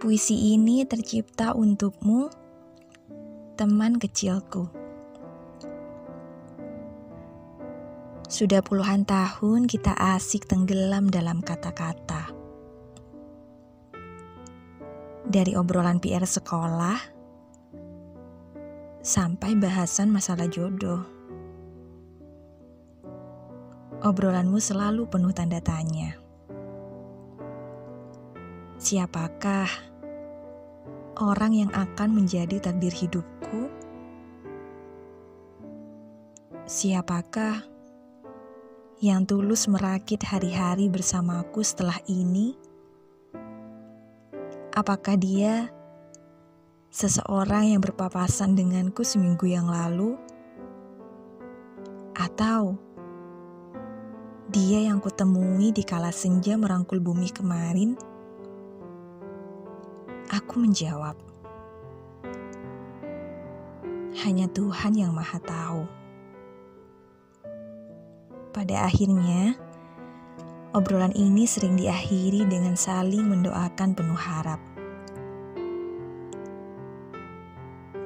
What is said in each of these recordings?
Puisi ini tercipta untukmu, teman kecilku. Sudah puluhan tahun kita asik tenggelam dalam kata-kata. Dari obrolan PR sekolah sampai bahasan masalah jodoh. Obrolanmu selalu penuh tanda tanya. Siapakah orang yang akan menjadi takdir hidupku? Siapakah yang tulus merakit hari-hari bersamaku setelah ini? Apakah dia seseorang yang berpapasan denganku seminggu yang lalu? Atau dia yang kutemui di kala senja merangkul bumi kemarin? Aku menjawab, hanya Tuhan yang Maha Tahu. Pada akhirnya, obrolan ini sering diakhiri dengan saling mendoakan penuh harap.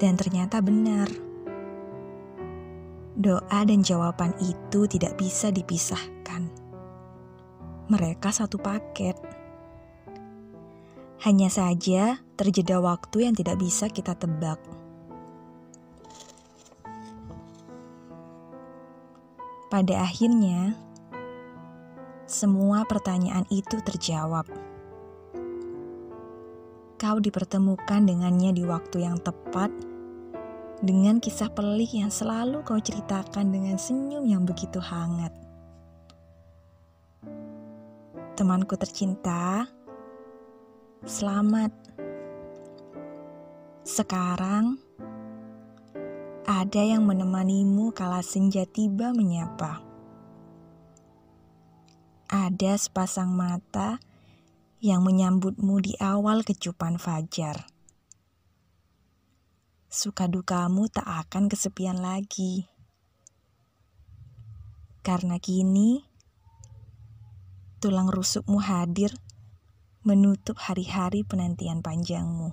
Dan ternyata benar, doa dan jawaban itu tidak bisa dipisahkan. Mereka satu paket. Hanya saja terjeda waktu yang tidak bisa kita tebak. Pada akhirnya, semua pertanyaan itu terjawab. Kau dipertemukan dengannya di waktu yang tepat, dengan kisah pelik yang selalu kau ceritakan dengan senyum yang begitu hangat. Temanku tercinta, Selamat. Sekarang ada yang menemanimu kala senja tiba menyapa. Ada sepasang mata yang menyambutmu di awal kecupan fajar. Suka dukamu tak akan kesepian lagi. Karena kini tulang rusukmu hadir menutup hari-hari penantian panjangmu.